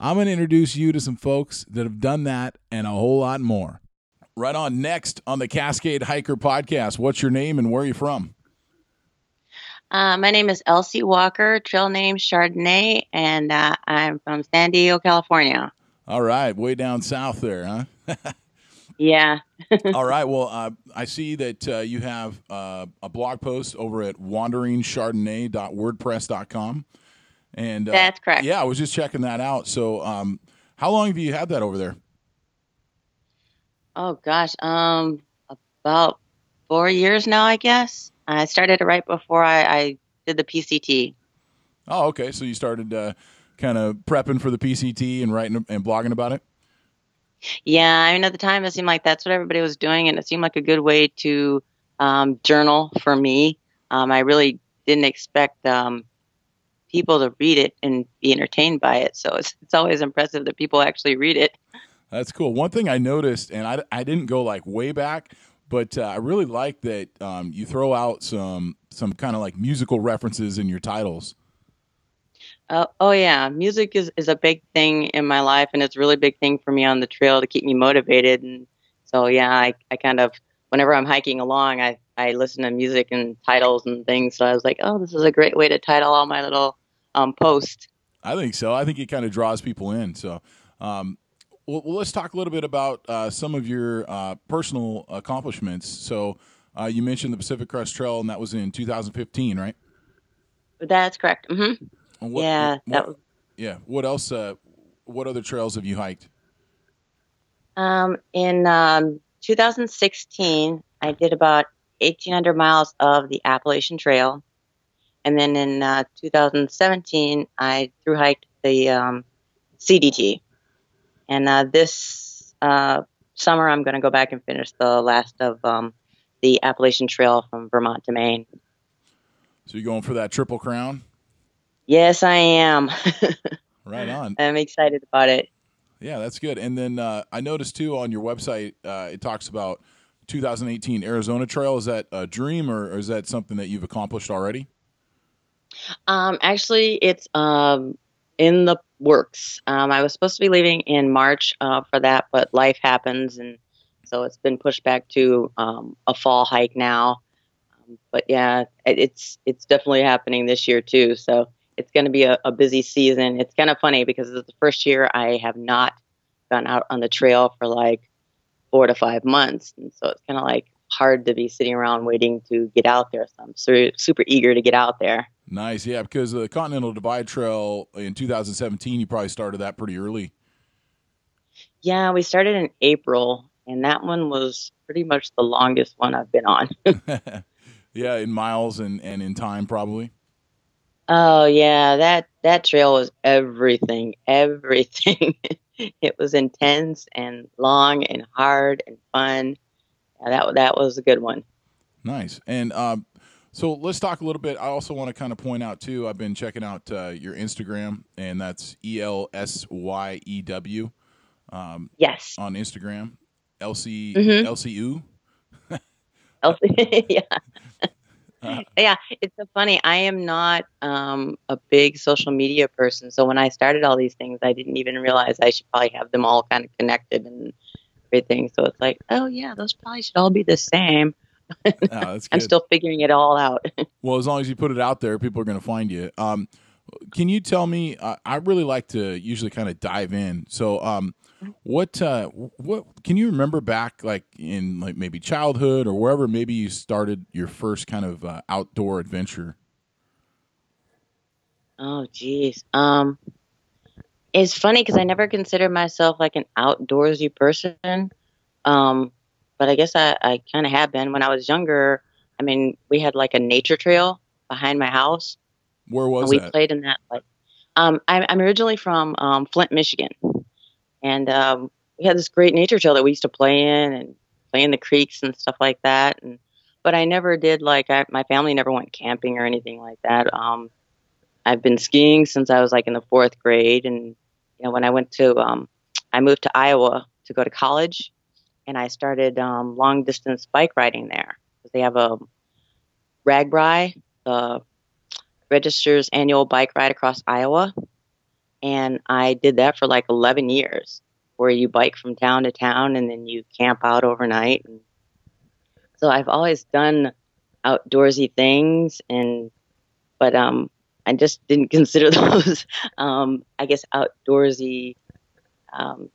I'm going to introduce you to some folks that have done that and a whole lot more. Right on next on the Cascade Hiker podcast. What's your name and where are you from? Uh, my name is Elsye Walker, trail name Chardonnay, and uh, I'm from San Diego, California. All right, way down south there, huh? yeah. All right. Well, uh, I see that uh, you have uh, a blog post over at wanderingchardonnay.wordpress.com. And uh, That's correct. Yeah, I was just checking that out. So, um, how long have you had that over there? Oh gosh, um, about four years now, I guess. I started it right before I, I did the PCT. Oh, okay. So you started uh, kind of prepping for the PCT and writing and blogging about it. Yeah, I mean, at the time, it seemed like that's what everybody was doing, and it seemed like a good way to um, journal for me. Um, I really didn't expect um, people to read it and be entertained by it. So it's, it's always impressive that people actually read it. That's cool. One thing I noticed, and I, I didn't go like way back, but uh, I really like that um, you throw out some some kind of like musical references in your titles. Uh, oh yeah, music is, is a big thing in my life, and it's a really big thing for me on the trail to keep me motivated. And so yeah, I, I kind of whenever I'm hiking along, I I listen to music and titles and things. So I was like, oh, this is a great way to title all my little um, posts. I think so. I think it kind of draws people in. So. Um, well, let's talk a little bit about uh, some of your uh, personal accomplishments. So, uh, you mentioned the Pacific Crest Trail, and that was in 2015, right? That's correct. Mm-hmm. What, yeah, what, that was, yeah. What else? Uh, what other trails have you hiked? Um, in um, 2016, I did about 1,800 miles of the Appalachian Trail, and then in uh, 2017, I through hiked the um, CDT. And uh, this uh, summer, I'm going to go back and finish the last of um, the Appalachian Trail from Vermont to Maine. So you're going for that triple crown? Yes, I am. right on. I'm excited about it. Yeah, that's good. And then uh, I noticed too on your website, uh, it talks about 2018 Arizona Trail. Is that a dream or, or is that something that you've accomplished already? Um, actually, it's um, in the works. Um, I was supposed to be leaving in March uh, for that, but life happens, and so it's been pushed back to um, a fall hike now. Um, but yeah, it, it's it's definitely happening this year too. So it's going to be a, a, busy season. It's kind of funny because it's the first year I have not gone out on the trail for like four to five months, and so it's kind of like hard to be sitting around waiting to get out there. So I'm super, super eager to get out there. Nice, yeah, because the Continental Divide Trail in 2017, you probably started that pretty early. Yeah, we started in April, and that one was pretty much the longest one I've been on. yeah, in miles and, and in time, probably. Oh yeah, that that trail was everything, everything. it was intense and long and hard and fun. Yeah, that that was a good one. Nice. And um, so let's talk a little bit. I also want to kind of point out too. I've been checking out uh, your Instagram, and that's E L S Y E W. Um, yes. On Instagram, Elsye mm-hmm. Elsye U. Yeah. Uh, yeah, it's so funny. I am not um, a big social media person, so when I started all these things, I didn't even realize I should probably have them all kind of connected and everything. So it's like, oh yeah, those probably should all be the same. Oh, I'm still figuring it all out. well, as long as you put it out there, people are going to find you. Um, can you tell me? Uh, I really like to usually kind of dive in. So, um, what uh, what can you remember back like in like maybe childhood or wherever maybe you started your first kind of uh, outdoor adventure? Oh, geez. Um, it's funny because I never considered myself like an outdoorsy person. Um, but I guess I, I kind of have been when I was younger. I mean, we had like a nature trail behind my house. Where was we that? played in that like. Um, I'm, I'm originally from um, Flint, Michigan, and um, we had this great nature trail that we used to play in and play in the creeks and stuff like that. And but I never did like I, my family never went camping or anything like that. Um, I've been skiing since I was like in the fourth grade, and you know when I went to um, I moved to Iowa to go to college, and I started um, long distance bike riding there because they have a RAGBRAI, the registers annual bike ride across Iowa, and I did that for like 11 years, where you bike from town to town and then you camp out overnight. And so I've always done outdoorsy things, and but um, I just didn't consider those, um, I guess, outdoorsy um,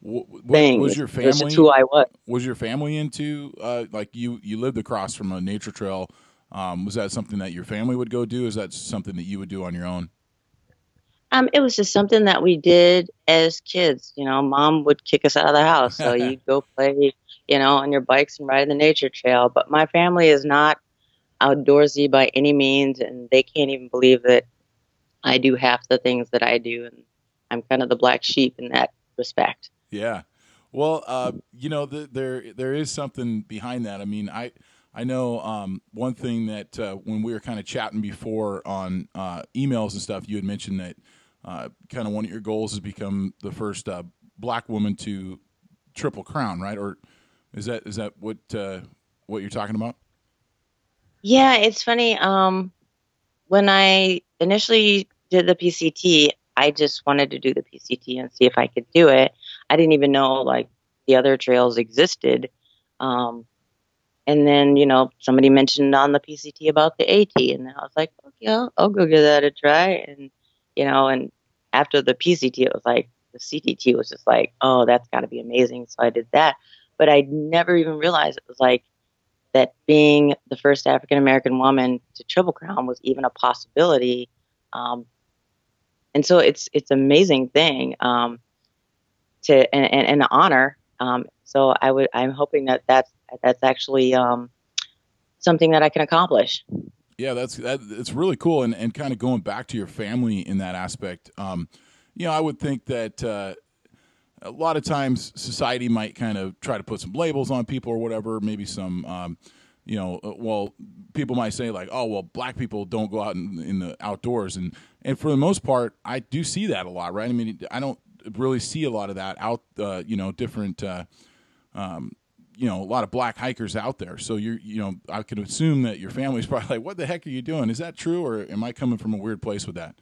What, what- things. was your family who I was. was your family into uh, like you you lived across from a nature trail? Um, was that something that your family would go do? Is that something that you would do on your own? Um, it was just something that we did as kids. You know, mom would kick us out of the house, so you'd go play, you know, on your bikes and ride the nature trail. But my family is not outdoorsy by any means, and they can't even believe that I do half the things that I do, and I'm kind of the black sheep in that respect. Yeah. Well, uh, you know, the, there there is something behind that. I mean, I I know um, one thing that uh, when we were kind of chatting before on uh, emails and stuff, you had mentioned that uh, kind of one of your goals is become the first uh, black woman to triple crown, right? Or is that is that what uh, what you're talking about? Yeah, it's funny. Um, when I initially did the PCT, I just wanted to do the PCT and see if I could do it. I didn't even know like the other trails existed. Um, and then, you know, somebody mentioned on the PCT about the AT, and I was like, okay, I'll, go give that a try. And, you know, and after the PCT, it was like the CDT was just like, oh, that's got to be amazing. So I did that. But I never even realized it was like, that being the first African American woman to Triple Crown was even a possibility. Um, and so it's it's amazing thing um, to and, and, and an honor. Um, so I would I'm hoping that that's that's actually um, something that I can accomplish. Yeah, that's that. It's really cool, and and kind of going back to your family in that aspect. Um, you know, I would think that uh, a lot of times society might kind of try to put some labels on people or whatever. Maybe some, um, you know, uh, well, people might say like, oh, well, black people don't go out in, in the outdoors, and and for the most part, I do see that a lot, right? I mean, I don't really see a lot of that out, uh, you know, different. Uh, um, you know, a lot of black hikers out there. So you're, you know, I could assume that your family's probably like, "What the heck are you doing?" Is that true, or am I coming from a weird place with that?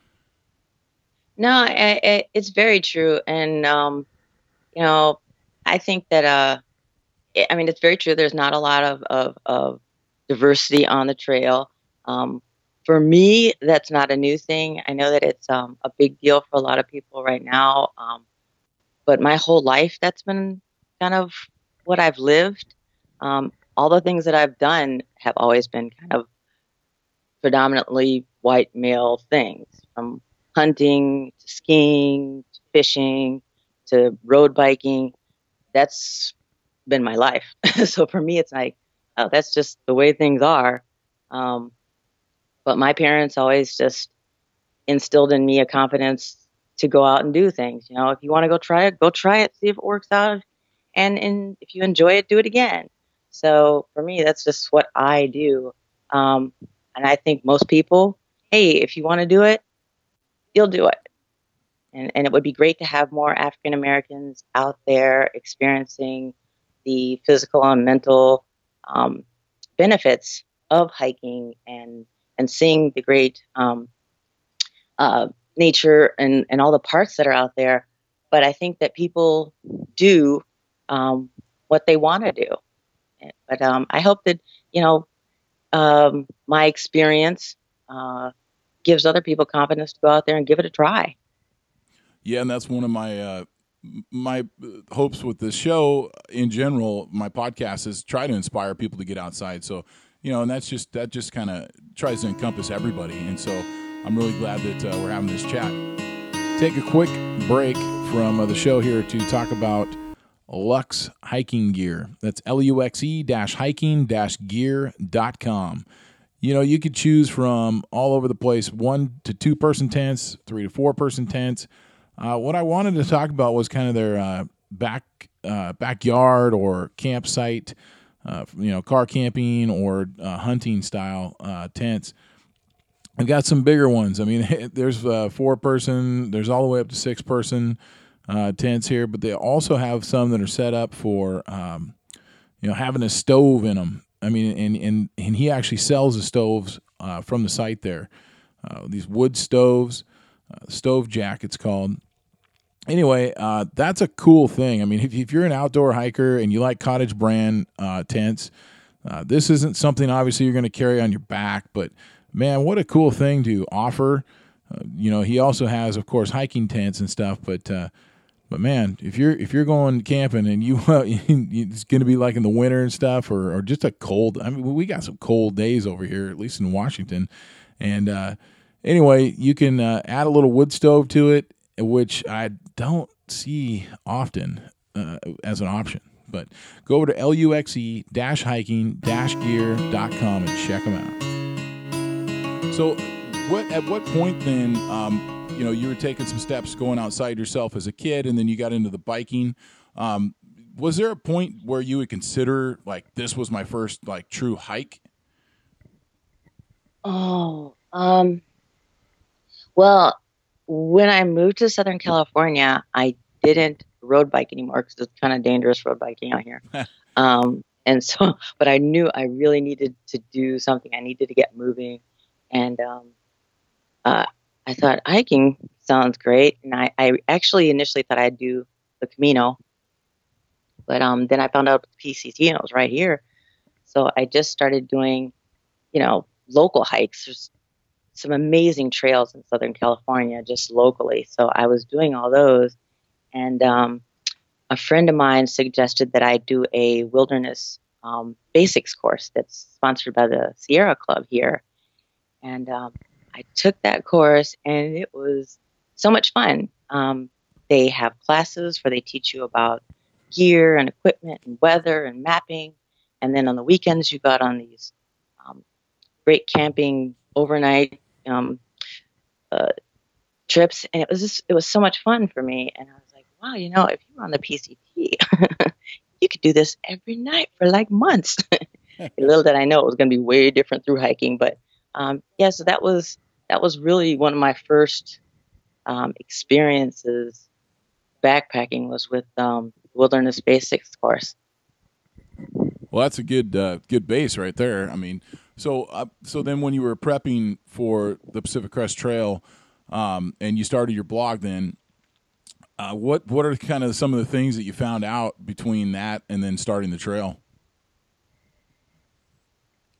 No, it's very true, and um, you know, I think that uh, I mean, it's very true. There's not a lot of of, of diversity on the trail. Um, for me, that's not a new thing. I know that it's um, a big deal for a lot of people right now. Um, but my whole life, that's been kind of what I've lived. Um, all the things that I've done have always been kind of predominantly white male things, from hunting to skiing to fishing to road biking. That's been my life. so for me, it's like, oh, that's just the way things are. Um, but my parents always just instilled in me a confidence to go out and do things. You know, if you want to go try it, go try it, see if it works out, and and if you enjoy it, do it again. So for me, that's just what I do. Um, and I think most people, hey, if you want to do it, you'll do it. And and it would be great to have more African Americans out there experiencing the physical and mental um, benefits of hiking and and seeing the great um, uh, nature and, and all the parks that are out there. But I think that people do um, what they want to do. But um, I hope that, you know, um, my experience uh, gives other people confidence to go out there and give it a try. Yeah, and that's one of my uh, my hopes with this show in general. My podcast is try to inspire people to get outside. So you know, and that's just that just kind of tries to encompass everybody. And so I'm really glad that uh, we're having this chat. Take a quick break from uh, the show here to talk about Luxe Hiking Gear. That's L U X E hiking gear.com. You know, you could choose from all over the place one to two person tents, three to four person tents. Uh, what I wanted to talk about was kind of their uh, back uh, backyard or campsite, uh, you know, car camping or uh, hunting style uh, tents. I've got some bigger ones. I mean, there's four person, there's all the way up to six person tents here, but they also have some that are set up for, um, you know, having a stove in them. I mean, and and and he actually sells the stoves from the site there. these wood stoves uh, stove jack it's called anyway uh, that's a cool thing i mean if, if, you're an outdoor hiker and you like cottage brand uh, tents uh, this isn't something obviously you're going to carry on your back but man what a cool thing to offer uh, you know he also has of course hiking tents and stuff but uh, but man, if you're if you're going camping and you it's going to be like in the winter and stuff, or or just a cold. I mean, we got some cold days over here, at least in Washington, and uh, Anyway, you can add a little wood stove to it, which I don't see often uh, as an option. But go over to luxe hiking gear.com and check them out. So, what at what point then, um, you know, you were taking some steps going outside yourself as a kid, and then you got into the biking. Um, was there a point where you would consider like this was my first like true hike? Oh, um, well, when I moved to Southern California, I didn't road bike anymore because it's kind of dangerous road biking out here. um, and so, but I knew I really needed to do something. I needed to get moving, and um, uh, I thought hiking sounds great. And I, I actually initially thought I'd do the Camino, but um, then I found out the PCT and it was right here. So I just started doing, you know, local hikes. There's some amazing trails in Southern California just locally. So I was doing all those. And um, a friend of mine suggested that I do a wilderness um, basics course that's sponsored by the Sierra Club here. And um, I took that course and it was so much fun. Um, they have classes where they teach you about gear and equipment and weather and mapping. And then on the weekends, you got on these um, great camping overnight um, uh, trips, and it was just it was so much fun for me. And I was like, wow, you know, if you were on the PCT, you could do this every night for like months. Little did I know it was going to be way different through hiking, but um, yeah, so that was that was really one of my first um, experiences backpacking was with um, Wilderness Basics course. Well, that's a good uh, good base right there. I mean, so, uh, so then when you were prepping for the Pacific Crest Trail, um, and you started your blog, then uh, what what are kind of some of the things that you found out between that and then starting the trail?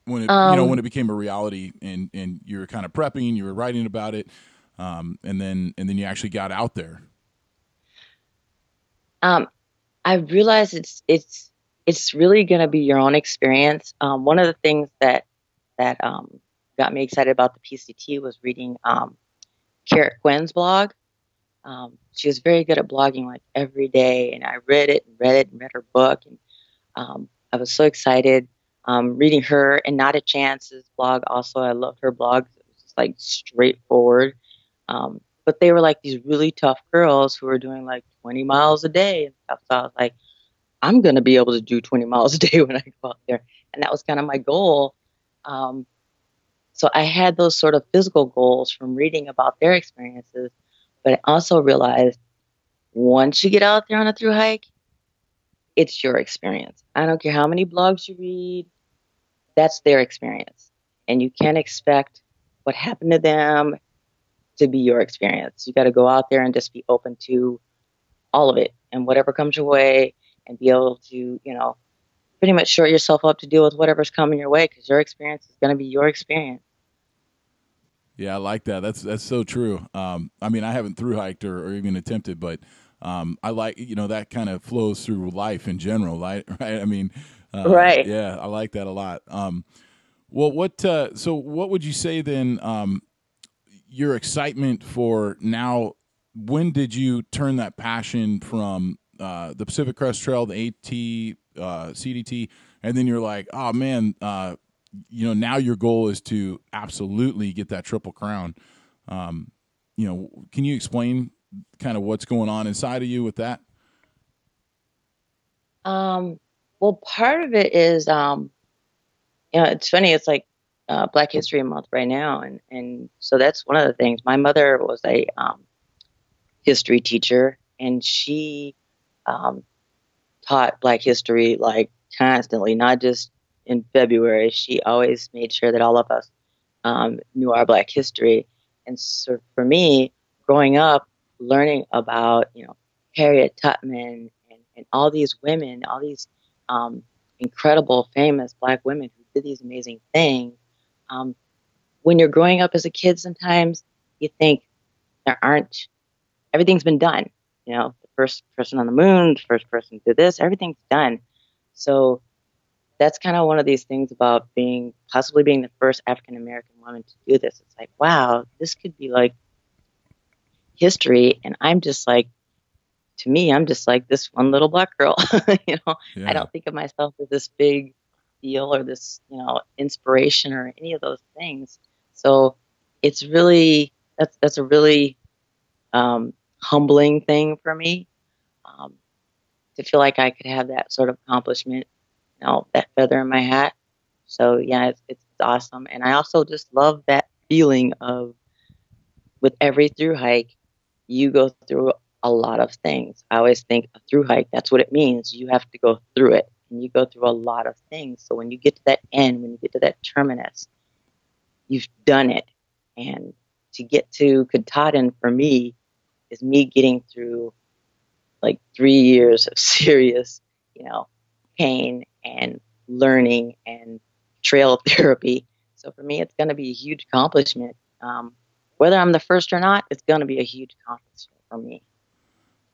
When it, um, you know when it became a reality, and and you were kind of prepping, you were writing about it, um, and then and then you actually got out there. Um, I realize it's it's it's really going to be your own experience. Um, one of the things that that um, got me excited about the PCT was reading um, Carrot Quinn's blog. Um, she was very good at blogging like every day, and I read it and read it and read her book, and um, I was so excited um, reading her and Not a Chance's blog. Also, I loved her blog. It was just like straightforward, um, but they were like these really tough girls who were doing like 20 miles a day and stuff. So I was like, I'm going to be able to do 20 miles a day when I go out there, and that was kind of my goal. Um, so I had those sort of physical goals from reading about their experiences, but I also realized once you get out there on a through hike, it's your experience. I don't care how many blogs you read, that's their experience. And you can't expect what happened to them to be your experience. You got to go out there and just be open to all of it and whatever comes your way and be able to, you know, pretty much short yourself up to deal with whatever's coming your way because your experience is going to be your experience. Yeah, I like that. That's that's so true. Um, I mean, I haven't through hiked or, or, even attempted, but um, I like you know that kind of flows through life in general, right? Right. I mean, uh, right. Yeah, I like that a lot. Um, well, what uh, so what would you say then? Um, your excitement for now. When did you turn that passion from uh, the Pacific Crest Trail, the AT uh, CDT, and then you're like, oh man, uh, you know, now your goal is to absolutely get that triple crown. Um, you know, can you explain kind of what's going on inside of you with that? Um, well, part of it is, um, you know, it's funny. It's like uh, Black History Month right now, and and so that's one of the things. My mother was a um, history teacher, and she um, taught Black history like constantly, not just in February. She always made sure that all of us um, knew our Black history. And so for me, growing up, learning about you know Harriet Tubman and, and all these women, all these um, incredible, famous Black women who did these amazing things. Um, when you're growing up as a kid, sometimes you think there aren't everything's been done. You know, first person on the moon, the first person to do this, everything's done. So that's kind of one of these things about being possibly being the first African American woman to do this. It's like, wow, this could be like history, and I'm just like, to me, I'm just like this one little black girl. you know, yeah. I don't think of myself as this big deal or this, you know, inspiration or any of those things. So it's really that's that's a really um, humbling thing for me um, to feel like I could have that sort of accomplishment, you know, that feather in my hat. So yeah, it's, it's awesome, and I also just love that feeling of with every through hike, you go through a lot of things. I always think a through hike, that's what it means. You have to go through it, and you go through a lot of things. So when you get to that end, when you get to that terminus, you've done it, and to get to Katahdin for me is me getting through like three years of serious, you know, pain and learning and trail therapy. So for me, it's going to be a huge accomplishment. Um, whether I'm the first or not, it's going to be a huge accomplishment for me.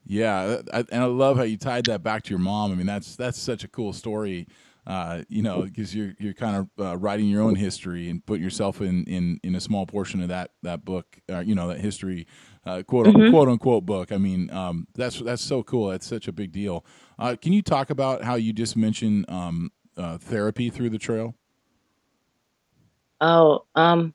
Yeah, and I love how you tied that back to your mom. I mean, that's that's such a cool story uh, you know, because you're you're kind of uh, writing your own history and put yourself in in in a small portion of that that book, uh, you know, that history, uh, quote mm-hmm. quote unquote book. I mean, um, that's that's so cool. That's such a big deal. Uh, can you talk about how you just mentioned um, uh, therapy through the trail? Oh, um,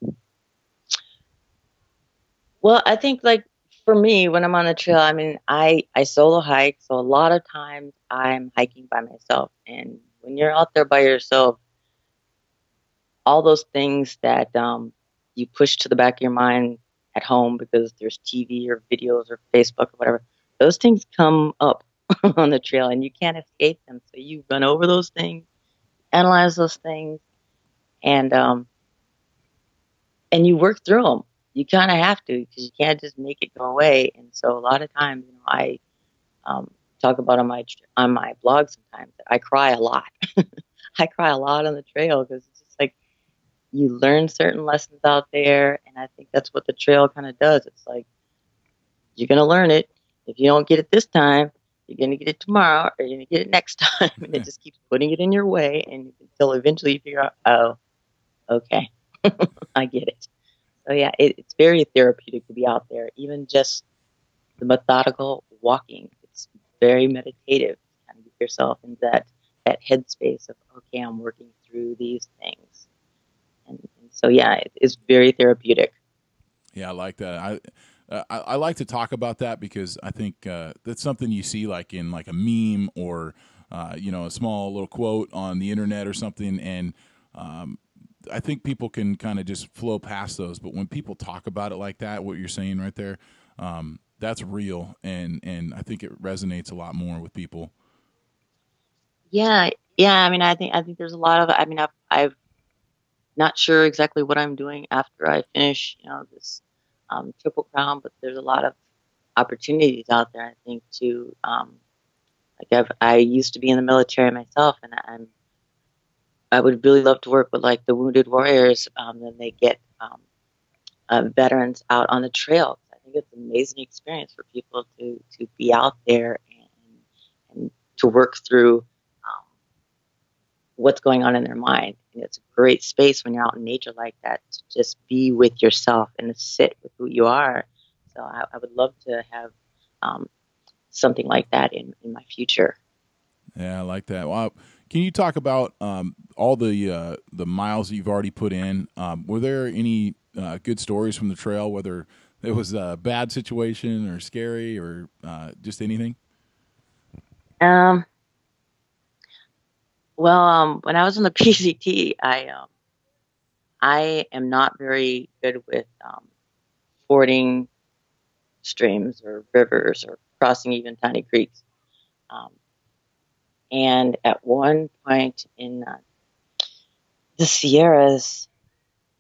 well, I think like for me, when I'm on the trail, I mean, I I solo hike, so a lot of times I'm hiking by myself and when you're out there by yourself, all those things that um, you push to the back of your mind at home because there's TV or videos or Facebook or whatever, those things come up on the trail and you can't escape them. So you run over those things, analyze those things, and um, and you work through them. You kind of have to because you can't just make it go away. And so a lot of times, you know, I um, talk about on my on my blog sometimes. I cry a lot. I cry a lot on the trail because it's just like you learn certain lessons out there, and I think that's what the trail kind of does. It's like you're gonna learn it. If you don't get it this time, you're gonna get it tomorrow, or you're gonna get it next time, and it just keeps putting it in your way, and until eventually you figure out, oh, okay, I get it. So yeah, it, it's very therapeutic to be out there, even just the methodical walking very meditative. Kind of get yourself in that that headspace of okay, I'm working through these things, and, and so yeah, it is very therapeutic. Yeah, I like that. I. Uh, I, I, like to talk about that because I think uh, that's something you see like in like a meme or uh, you know a small little quote on the internet or something, and um, I think people can kind of just flow past those. But when people talk about it like that, what you're saying right there, um, that's real and and I think it resonates a lot more with people. Yeah, yeah. I mean, I think I think there's a lot of. I mean, I've I've not sure exactly what I'm doing after I finish, you know, this um, triple crown, but there's a lot of opportunities out there. I think to um, like I've I used to be in the military myself, and I'm I would really love to work with like the wounded warriors. Um, then they get um, uh, veterans out on the trail think it's an amazing experience for people to to be out there and and to work through um, what's going on in their mind. And it's a great space when you're out in nature like that to just be with yourself and to sit with who you are. So I, I would love to have um, something like that in, in my future. Yeah, I like that. Well, can you talk about um, all the uh, the miles that you've already put in? Um, were there any uh, good stories from the trail, whether it was a bad situation or scary or uh, just anything? Um. Well, um, when I was on the PCT, I um, I am not very good with um, fording streams or rivers or crossing even tiny creeks. Um, and at one point in uh, the Sierras,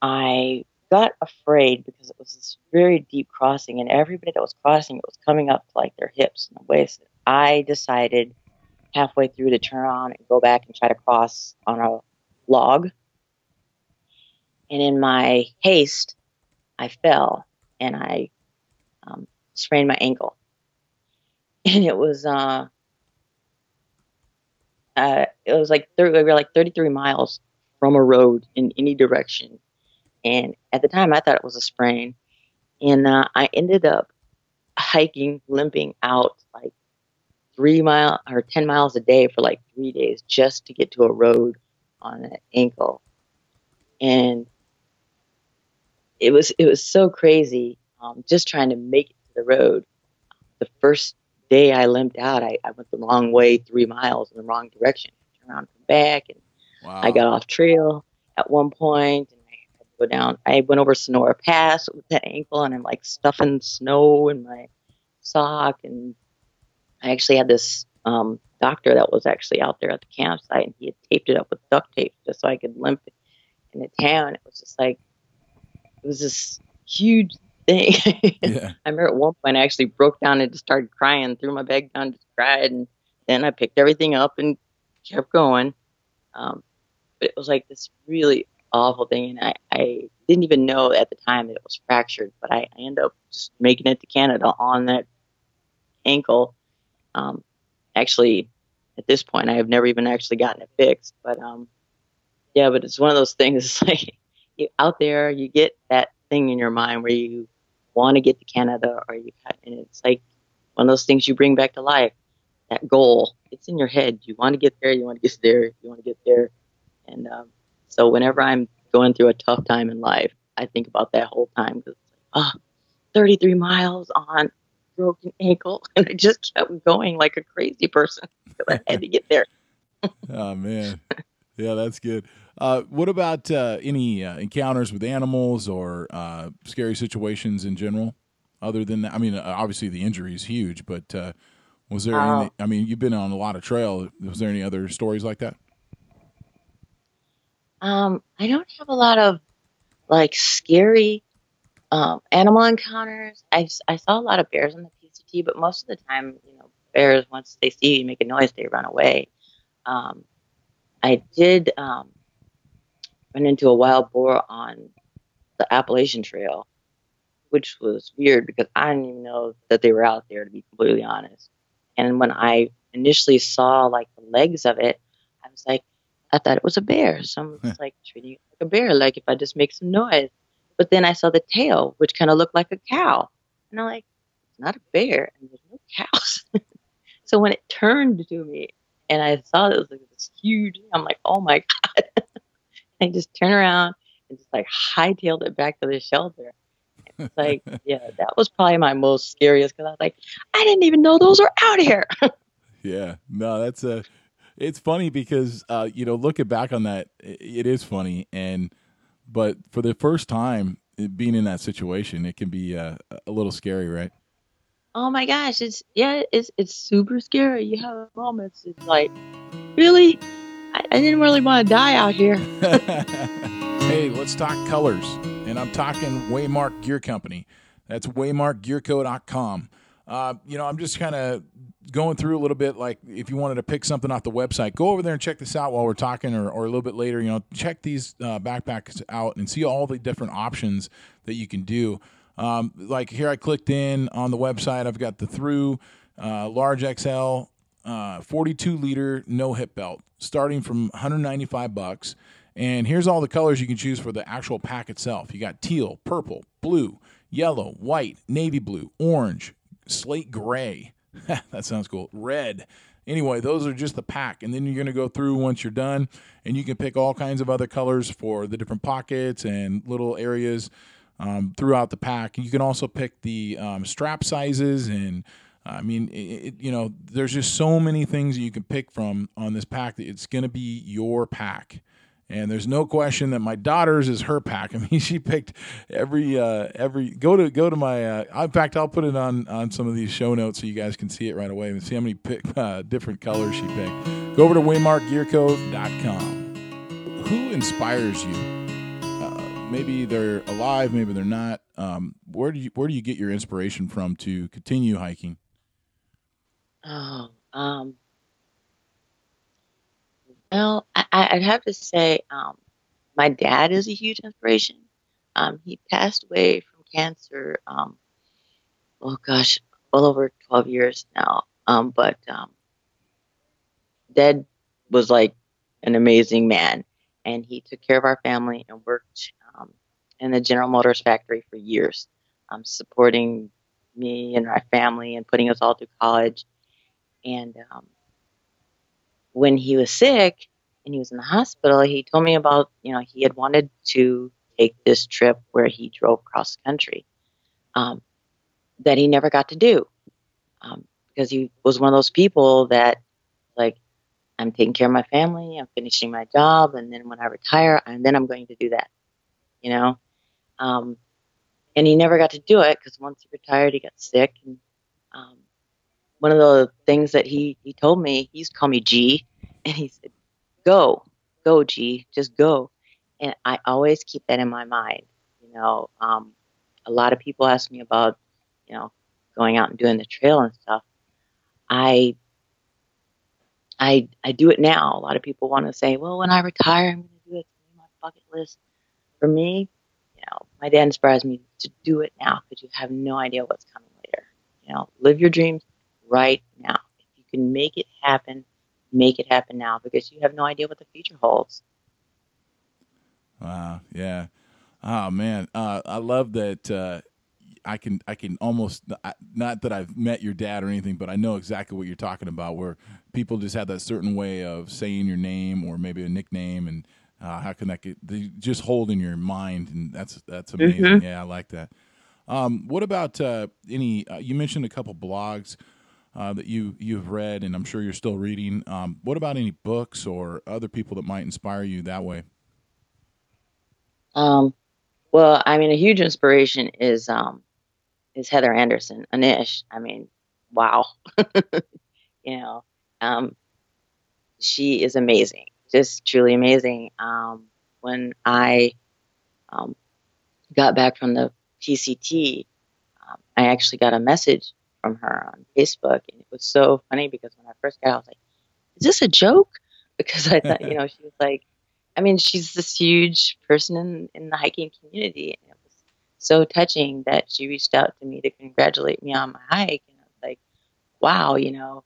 I got afraid because it was this very deep crossing, and everybody that was crossing it was coming up to like their hips and waist. I decided halfway through to turn on and go back and try to cross on a log. And in my haste, I fell and I um, sprained my ankle. And it was uh, uh, it was like 30, we were like 33 miles from a road in any direction. And at the time, I thought it was a sprain. And uh, I ended up hiking, limping out like three mile or 10 miles a day for like three days just to get to a road on an ankle. And it was, it was so crazy. Um, just trying to make it to the road. The first day I limped out, I, I went the wrong way, three miles in the wrong direction. Turned around, come back, and Wow. I got off trail at one point, and I had to go down. I went over Sonora Pass with that ankle, and I'm like stuffing snow in my sock. And I actually had this um, doctor that was actually out there at the campsite, and he had taped it up with duct tape just so I could limp in the town. It was just like it was this huge thing. yeah. I remember at one point I actually broke down and just started crying, threw my bag down, just cried, and then I picked everything up and kept going. Um, but it was like this really awful thing, and I, I didn't even know at the time that it was fractured, but I, I ended up just making it to Canada on that ankle. Um, actually, at this point, I have never even actually gotten it fixed, but um, yeah, but it's one of those things. It's like you out there, you get that thing in your mind where you want to get to Canada, or you and it's like one of those things you bring back to life. That goal, it's in your head. You want to get there. You want to get there. You want to get there. And um, so whenever I'm going through a tough time in life, I think about that whole time because ah, 33 miles on broken ankle, and I just kept going like a crazy person because I had to get there. Oh man, yeah, that's good. Uh, what about uh, any uh, encounters with animals or uh, scary situations in general? Other than that, I mean, uh, obviously the injury is huge, but uh, was there? Oh. Any, I mean, you've been on a lot of trail. Was there any other stories like that? Um, I don't have a lot of like scary um, animal encounters. I, I saw a lot of bears on the PCT, but most of the time, you know, bears once they see you make a noise, they run away. Um, I did um, run into a wild boar on the Appalachian Trail, which was weird because I didn't even know that they were out there, to be completely honest. And when I initially saw like the legs of it, I was like, I thought it was a bear. So I'm like treating it like a bear, like if I just make some noise. But then I saw the tail, which kind of looked like a cow. And I'm like, it's not a bear, and there's no cows. so when it turned to me and I saw it was like this huge, I'm like, oh my God. I just turned around and just like hightailed it back to the shelter. It's like, yeah, that was probably my most scariest because I was like, I didn't even know those were out here. Yeah, no, that's a. It's funny because uh, you know, looking back on that, it is funny, and but for the first time it- being in that situation, it can be uh, a little scary, right? oh my gosh, it's yeah, it's it's super scary. You have moments. It's like, really, I, I didn't really want to die out here. hey, let's talk colors. And I'm talking Waymark Gear Company. That's waymarkgearco.com. Uh, you know, I'm just kind of going through a little bit like if you wanted to pick something off the website, go over there and check this out while we're talking or, or a little bit later. You know, check these uh, backpacks out and see all the different options that you can do. Um, like here, I clicked in on the website. I've got the through uh, large XL, uh, 42 liter no hip belt, starting from 195 bucks. And here's all the colors you can choose for the actual pack itself. You got teal, purple, blue, yellow, white, navy blue, orange, slate gray. that sounds cool. Red. Anyway, those are just the pack. And then you're going to go through once you're done, and you can pick all kinds of other colors for the different pockets and little areas um, throughout the pack. You can also pick the um, strap sizes and I mean, it, you know, there's just so many things you can pick from on this pack that it's going to be your pack. And there's no question that my daughter's is her pack. I mean, she picked every uh, every go to go to my. Uh, in fact, I'll put it on on some of these show notes so you guys can see it right away and see how many pick, uh, different colors she picked. Go over to waymarkgearco.com. Who inspires you? Uh, maybe they're alive, maybe they're not. Um, where do you where do you get your inspiration from to continue hiking? Oh, um, well, I, would have to say um, my dad is a huge inspiration. Um, he passed away from cancer. Um, oh gosh, well over 12 years now. Um, but um, Dad was like an amazing man, and he took care of our family and worked um, in the General Motors factory for years, supporting me and my family and putting us all through college. And um, when he was sick and he was in the hospital, he told me about, you know, he had wanted to take this trip where he drove cross country um, that he never got to do um, because he was one of those people that, like, I'm taking care of my family, I'm finishing my job, and then when I retire, and then I'm going to do that, you know. Um, and he never got to do it because once he retired, he got sick, and um, one of the things that he he told me he used to call me G, and he said, "Go, go, G, just go." And I always keep that in my mind. You know, um, a lot of people ask me about, you know, going out and doing the trail and stuff. I I I do it now. A lot of people want to say, "Well, when I retire, I'm going to do it. It's my bucket list." For me, you know, my dad inspires me to do it now because you have no idea what's coming later. You know, live your dreams, right now. If you can make it happen, make it happen now because you have no idea what the future holds. Wow. Yeah. Oh man. Uh, I love that. Uh, I can I can almost not that I've met your dad or anything, but I know exactly what you're talking about. Where people just have that certain way of saying your name or maybe a nickname, and uh, how can that get they just hold in your mind, and that's that's amazing. Mm-hmm. Yeah, I like that. Um, what about uh, any? Uh, you mentioned a couple blogs uh, that you you've read, and I'm sure you're still reading. Um, what about any books or other people that might inspire you that way? Um, well, I mean, a huge inspiration is um, is Heather Anderson, Anish. I mean, wow, you know, um, she is amazing, just truly amazing. Um, when I um, got back from the PCT, um, I actually got a message from her on Facebook, and it was so funny because when I first got, out, I was like, "Is this a joke?" Because I thought, you know, she was like, I mean, she's this huge person in in the hiking community, and it was so touching that she reached out to me to congratulate me on my hike, and I was like, "Wow, you know,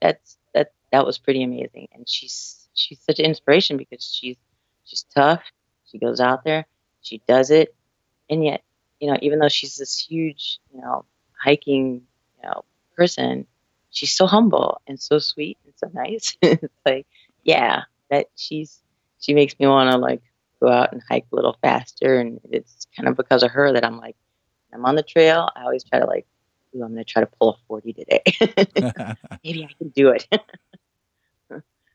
that's that that was pretty amazing." And she's she's such an inspiration because she's she's tough. She goes out there, she does it, and yet, you know, even though she's this huge, you know, hiking you know, person, she's so humble and so sweet and so nice. it's like, yeah, that she's she makes me want to like go out and hike a little faster, and it's kind of because of her that I'm like, I'm on the trail. I always try to like, ooh, I'm going to try to pull a 40 today. Maybe I can do it.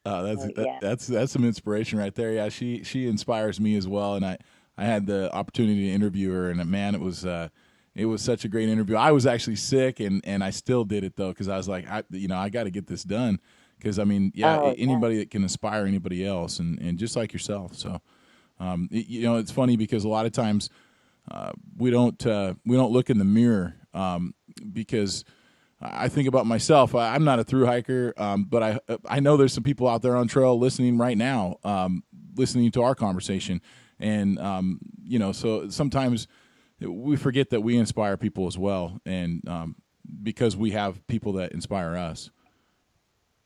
Oh, that's uh, that, that's that's some inspiration right there. Yeah, she she inspires me as well, and I I had the opportunity to interview her, and man, it was uh, it was such a great interview. I was actually sick, and and I still did it though because I was like, I you know I got to get this done because I mean yeah oh, anybody yeah. that can inspire anybody else and and just like yourself. So um, it, you know it's funny because a lot of times uh, we don't uh, we don't look in the mirror um, because. I think about myself. I'm not a through hiker, um, but I I know there's some people out there on trail listening right now, um, listening to our conversation, and um, you know, so sometimes we forget that we inspire people as well, and um, because we have people that inspire us.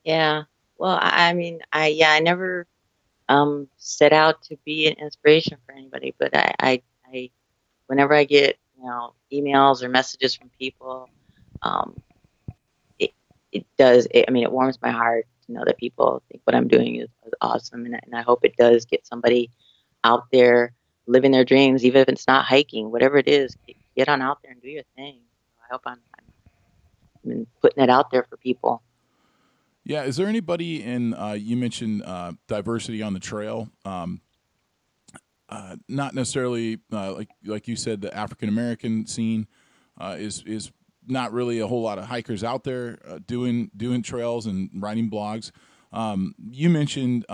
Yeah. Well, I, mean, I yeah, I never um, set out to be an inspiration for anybody, but I, I, I whenever I get you know emails or messages from people, um, it it does. It, I mean, it warms my heart to know that people think what I'm doing is, is awesome, and, and I hope it does get somebody out there living their dreams, even if it's not hiking, whatever it is, get on out there and do your thing. I hope I'm, I'm, putting it out there for people. Yeah, is there anybody in? Uh, you mentioned uh, diversity on the trail. Um, uh, not necessarily uh, like like you said, the African American scene uh, is is not really a whole lot of hikers out there uh, doing doing trails and writing blogs. Um, you mentioned,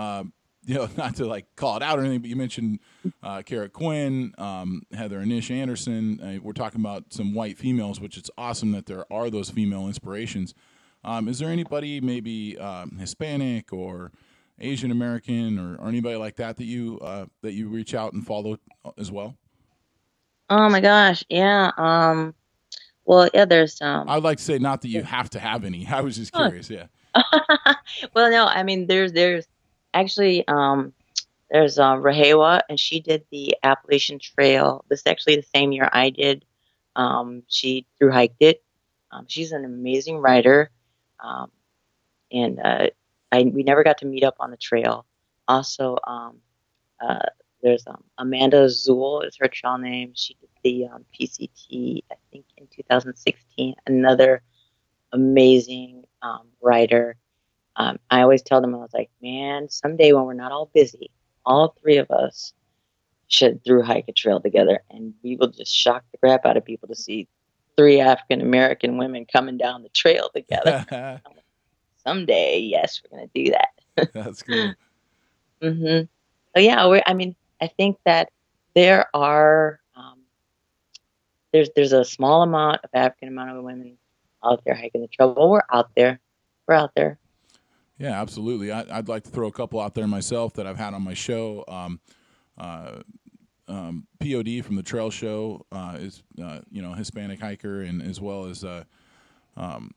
you know, not to like call it out or anything, but you mentioned uh, Carrot Quinn, um, Heather Anish Anderson. Uh, we're talking about some white females, which it's awesome that there are those female inspirations. Um, is there anybody maybe um, Hispanic or Asian American or, or, anybody like that that you uh, that you reach out and follow uh, as well? Oh my gosh, yeah. Um, well, yeah, there's. Um, I'd like to say not that you have to have any. I was just curious. Yeah. well, no, I mean, there's there's actually um, there's uh, Rahawa, and she did the Appalachian Trail. This is actually the same year I did. Um, she through hiked it. Um, she's an amazing writer, um, and uh, I we never got to meet up on the trail. Also, um, uh, there's um, Amanda Zuhl is her trail name. She did the um, PCT, I think, in 2016. Another amazing um, writer. Um, I always tell them, I was like, man, someday when we're not all busy, all three of us should through hike a trail together, and we will just shock the crap out of people to see three African American women coming down the trail together. someday, yes, we're going to do that. That's cool. mm-hmm. So yeah, I mean, I think that there are um, there's there's a small amount of African American women out there hiking the trail. Well, we're out there. We're out there. Yeah, absolutely. I, would like to throw a couple out there myself that I've had on my show. Um, uh, um, POD from the Trail Show uh, is uh, you know Hispanic hiker, and as well as uh, um,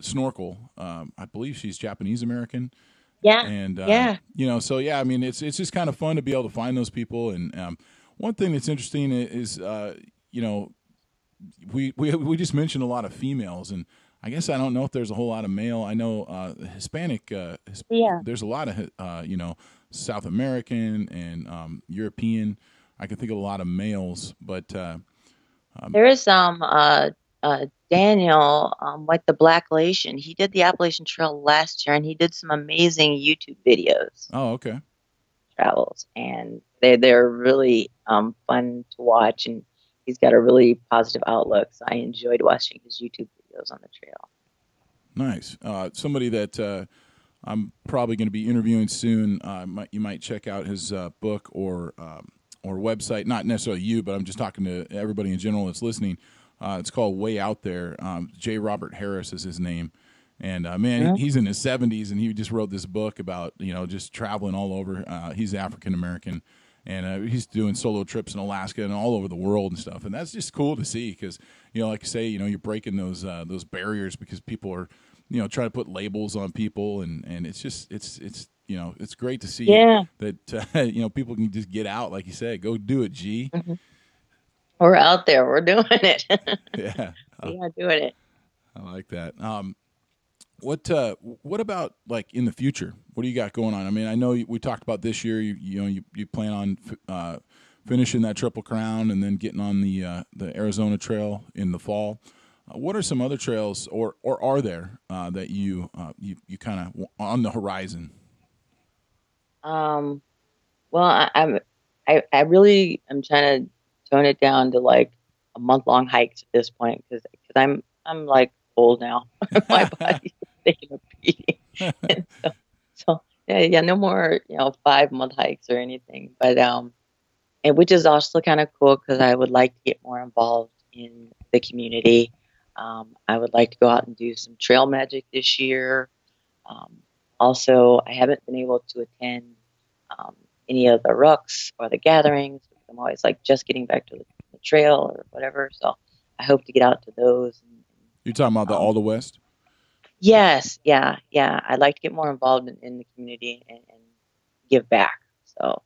Snorkel. Um, I believe she's Japanese American. Yeah. And uh, yeah, you know, so yeah, I mean, it's it's just kind of fun to be able to find those people. And um, one thing that's interesting is, uh, you know, we we we just mentioned a lot of females, and I guess I don't know if there's a whole lot of male. I know uh, Hispanic. Uh, yeah. There's a lot of uh, you know South American and um, European. I can think of a lot of males, but uh, um, there is some uh, uh, Daniel, um, like the Black Lation, he did the Appalachian Trail last year, and he did some amazing YouTube videos. Oh, okay. Travels, and they they're really um, fun to watch, and he's got a really positive outlook. So I enjoyed watching his YouTube videos on the trail. Nice. Uh, somebody that uh, I'm probably going to be interviewing soon. Uh, might, you might check out his uh, book or um, or website. Not necessarily you, but I'm just talking to everybody in general that's listening. Uh, it's called Way Out There. Um, J. Robert Harris is his name. And uh, man, yeah. he's in his 70s and he just wrote this book about, you know, just traveling all over. Uh, he's African American and uh, he's doing solo trips in Alaska and all over the world and stuff. And that's just cool to see because, you know, like you say, you know, you're breaking those uh, those barriers because people are, you know, trying to put labels on people. And, and it's just, it's, it's, you know, it's great to see yeah. that, uh, you know, people can just get out, like you said, go do it, G. Mm-hmm we're out there. We're doing it. yeah, are doing it. I like that. Um, what uh, what about like in the future? What do you got going on? I mean, I know we talked about this year. You you know you, you plan on uh, finishing that Triple Crown and then getting on the uh, the Arizona Trail in the fall. Uh, what are some other trails, or or are there uh, that you uh, you you kind of on the horizon? Um, well, I, I'm I I really am trying to tone it down to like a month long hikes at this point because because I'm I'm like old now. My body's taking a beating. so, so yeah, yeah, no more you know five month hikes or anything. But um, and which is also kind of cool because I would like to get more involved in the community. Um, I would like to go out and do some trail magic this year. Um, also, I haven't been able to attend um, any of the rucks or the gatherings I'm always like just getting back to the, the trail or whatever. So I hope to get out to those. And, You're talking about the um, ALDHA West? Yes, yeah, yeah. I'd like to get more involved in, in the community and, and, give back. So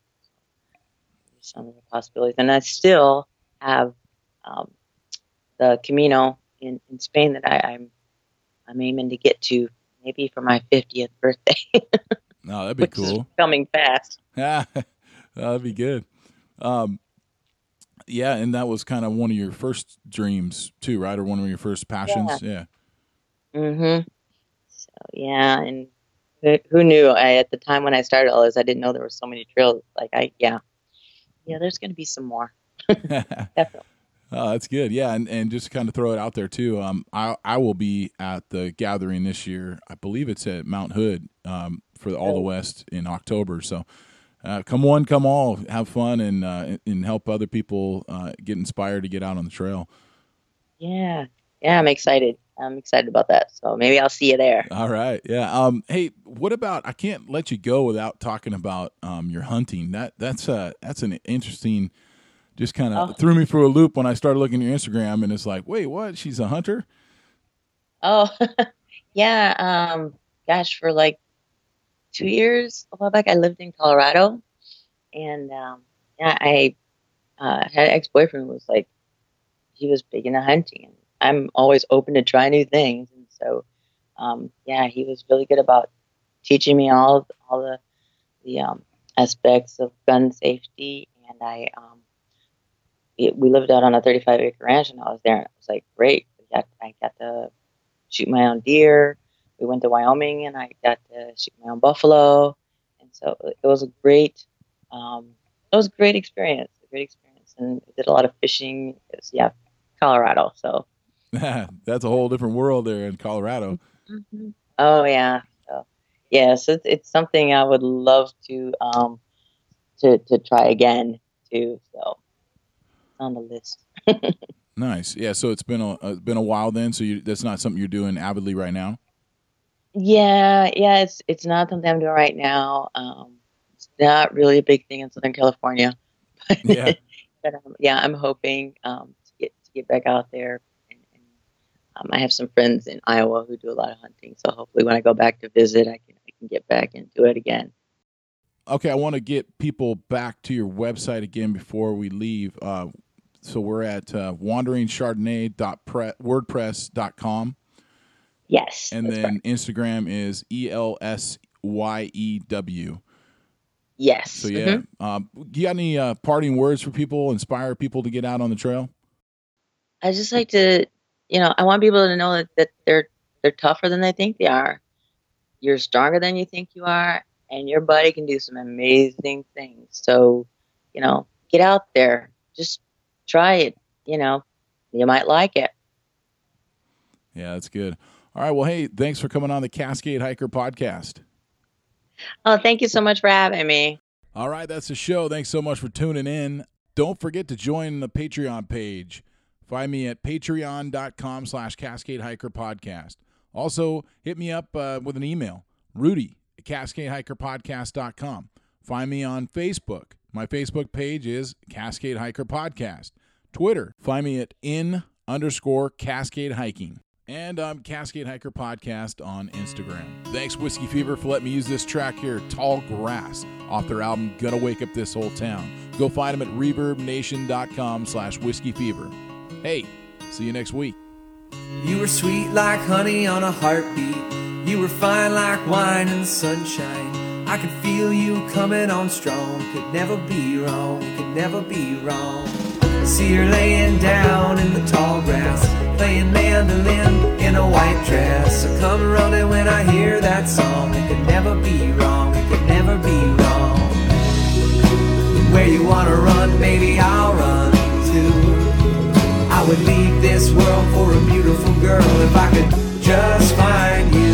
some of the possibilities, and I still have um, the Camino in, in Spain that I, I'm I'm aiming to get to maybe for my 50th birthday. no, that'd be cool. coming fast. Yeah, that'd be good. Um, Yeah, and that was kind of one of your first dreams too, right? Or one of your first passions. Yeah. Mhm. So yeah, and who, knew? I at the time when I started all this, I didn't know there were so many trails. Like I, yeah, yeah. There's going to be some more. Definitely. Oh, that's good. Yeah, and, and just kind of throw it out there too. Um, I I will be at the gathering this year. I believe it's at Mount Hood um, for ALDHA West in October. So, uh, come one, come all, have fun and uh, and help other people uh, get inspired to get out on the trail. Yeah, yeah. I'm excited. I'm excited about that. So maybe I'll see you there. All right. Yeah. Um. Hey, what about? I can't let you go without talking about um your hunting. That that's uh that's an interesting. Just kind of Oh. threw me for a loop when I started looking at your Instagram, and it's like, wait, what? She's a hunter? Oh, yeah. Um, gosh, for like two years a while back, I lived in Colorado, and um, yeah, I uh, had an ex-boyfriend who was like, he was big into hunting, and I'm always open to try new things, and so um, yeah, he was really good about teaching me all all the the um, aspects of gun safety, and I um, it, we lived out on a 35 acre ranch, and I was there, and it was like great. We got, I got to shoot my own deer. We went to Wyoming, and I got to shoot my own buffalo, and so it was a great, um, it was a great experience, a great experience, and I did a lot of fishing. It was, yeah, Colorado, so. that's a whole different world there in Colorado. Oh yeah, so yes, it's it's something I would love to um to to try again too. So it's on the list. Nice. Yeah. So it's been a uh, been a while then. So you, that's not something you're doing avidly right now. Yeah, yeah, it's it's not something I'm doing right now. Um, it's not really a big thing in Southern California. Yeah. but um, yeah, I'm hoping um, to get to get back out there. And, and um, I have some friends in Iowa who do a lot of hunting, so hopefully when I go back to visit, I can I can get back into it again. Okay. I want to get people back to your website again before we leave. Uh, so we're at uh, wanderingchardonnay.wordpress.com. Yes, And then right. Instagram is E L S Y E W. yes. So yeah, Mhm. um, do you got any uh, parting words for people, inspire people to get out on the trail? I just like to, you know, I want people to know that, that they're they're tougher than they think they are. You're stronger than you think you are, and your body can do some amazing things. So, you know, get out there, just try it. You know, you might like it. Yeah, that's good. All right. Well, hey, thanks for coming on the Cascade Hiker podcast. Oh, thank you so much for having me. All right, that's the show. Thanks so much for tuning in. Don't forget to join the Patreon page. Find me at patreon.com slash Cascade Hiker Podcast. Also, hit me up uh, with an email, Rudy at CascadeHikerPodcast.com. Find me on Facebook. My Facebook page is Cascade Hiker Podcast. Twitter, find me at in underscore Cascade Hiking. And I'm Cascade Hiker Podcast on Instagram. Thanks, Whiskey Fever, for letting me use this track here, Tall Grass, off their album Gonna Wake Up This Whole Town. Go find them at reverbnation.com slash whiskey fever. Hey, see you next week. You were sweet like honey on a heartbeat. You were fine like wine in the sunshine. I could feel you coming on strong. Could never be wrong. Could never be wrong. I see her laying down in the tall grass, playing mandolin in a white dress. I come running when I hear that song. It could never be wrong. It could never be wrong. Where you wanna run, baby, I'll run. Would leave this world for a beautiful girl if I could just find you.